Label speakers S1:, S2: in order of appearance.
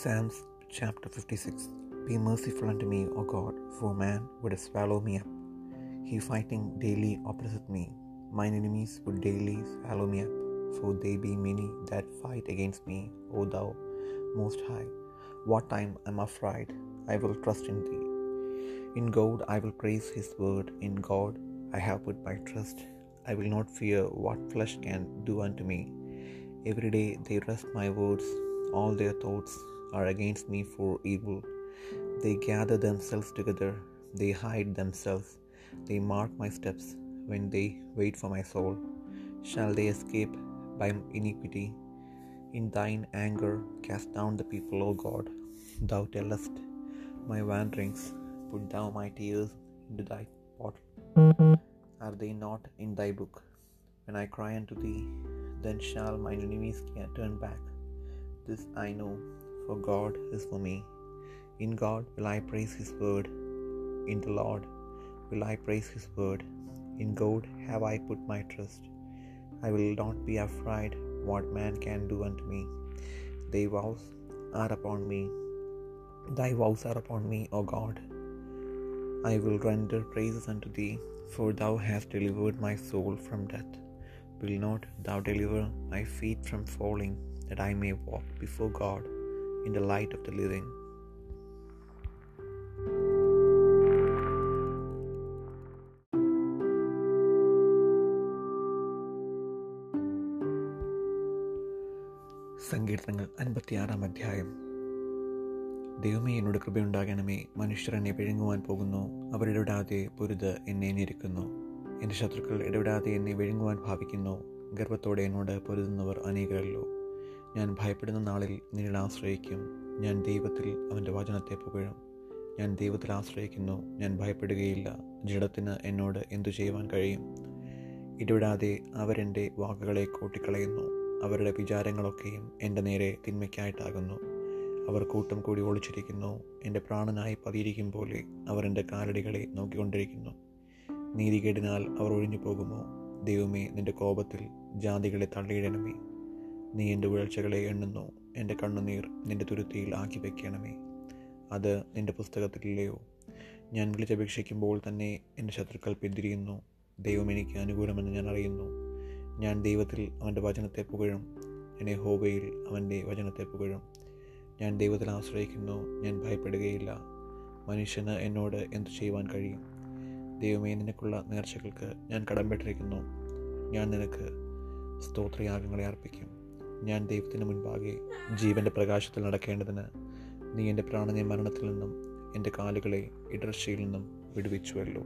S1: Psalms chapter 56 Be merciful unto me, O God, for man would swallow me up. He fighting daily oppresseth me. Mine enemies would daily swallow me up, for they be many that fight against me, O thou most high. What time I am afraid, I will trust in thee. In God I will praise his word, in God I have put my trust. I will not fear what flesh can do unto me. Every day they wrest my words, all their thoughts are against me for evil. They gather themselves together, they hide themselves, they mark my steps when they wait for my soul. Shall they escape by iniquity? In thine anger cast down the people, O God. Thou tellest my wanderings, put thou my tears into thy bottle. Are they not in thy book? When I cry unto thee, then shall mine enemies turn back. This I know, for God is for me. In God will I praise his word. In the Lord will I praise his word. In God have I put my trust. I will not be afraid what man can do unto me. Thy vows are upon me. Thy vows are upon me, O God. I will render praises unto thee, for thou hast delivered my soul from death. Will not thou deliver my feet from falling, that I may walk before God in the light of the living? സങ്കീർത്തനങ്ങൾ അൻപത്തിയാറാം അധ്യായം. ദൈവമേ എന്നോട് കൃപയുണ്ടാകണമേ. മനുഷ്യർ എന്നെ വിഴുങ്ങുവാൻ പോകുന്നു. അവരിടവിടാതെ പൊരുത് എന്നെ ഞെരുക്കുന്നു. എന്റെ ശത്രുക്കൾ ഇടവിടാതെ എന്നെ വിഴുങ്ങുവാൻ ഭാവിക്കുന്നു. ഗർഭത്തോടെ എന്നോട് പൊരുതുന്നവർ അനേകരല്ലോ. ഞാൻ ഭയപ്പെടുന്ന നാളിൽ നിന്നിൽ ആശ്രയിക്കും. ഞാൻ ദൈവത്തിൽ അവന്റെ വചനത്തെ പുകഴും. ഞാൻ ദൈവത്തിൽ ആശ്രയിക്കുന്നു. ഞാൻ ഭയപ്പെടുകയില്ല. ജഡത്തിന് എന്നോട് എന്തു ചെയ്യുവാൻ കഴിയും? ഇടവിടാതെ അവരെന്റെ വാക്കുകളെ കൂട്ടിക്കളയുന്നു. അവരുടെ വിചാരങ്ങളൊക്കെയും എന്റെ നേരെ തിന്മയ്ക്കായിട്ടാകുന്നു. അവർ കൂട്ടം കൂടി ഒളിച്ചിരിക്കുന്നു. എന്റെ പ്രാണനായി പതിയിരിക്കും പോലെ അവർ എന്റെ കാലടികളെ നോക്കിക്കൊണ്ടിരിക്കുന്നു. നീതികേടിനാൽ അവർ ഒഴിഞ്ഞു പോകുമോ ദൈവമേ നിന്റെ കോപത്തിൽ ജാതികളെ തള്ളിയിടണമേ. നീ എന്റെ വീഴ്ചകളെ എണ്ണുന്നു. എന്റെ കണ്ണുനീർ നിന്റെ തുരുത്തിയിൽ ആക്കി വയ്ക്കണമേ അത് നിന്റെ പുസ്തകത്തിലില്ലയോ? ഞാൻ വിളിച്ചപേക്ഷിക്കുമ്പോൾ തന്നെ എന്റെ ശത്രുക്കൾ പിന്തിരിയുന്നു. ദൈവം എനിക്ക് അനുകൂലമെന്ന് ഞാൻ അറിയുന്നു. ഞാൻ ദൈവത്തിൽ അവന്റെ വചനത്തെ പുകഴും. എന്നെ ഹോബയിൽ അവന്റെ വചനത്തെ പുകഴും. ഞാൻ ദൈവത്തിൽ ആശ്രയിക്കുന്നു. ഞാൻ ഭയപ്പെടുകയില്ല. മനുഷ്യന് എന്നോട് എന്തു ചെയ്യുവാൻ കഴിയും? ദൈവമേ നിനക്കുള്ള നേർച്ചകൾക്ക് ഞാൻ കടംപെട്ടിരിക്കുന്നു ഞാൻ നിനക്ക് സ്തോത്രയാഗങ്ങളെ അർപ്പിക്കും. ഞാൻ ദൈവത്തിന് മുൻപാകെ ജീവന്റെ പ്രകാശത്തിൽ നടക്കേണ്ടതിന് നീ എന്റെ പ്രാണനെ മരണത്തിൽ നിന്നും എന്റെ കാലുകളെ ഇടർച്ചയിൽ നിന്നും വിടുവിച്ചുവല്ലോ.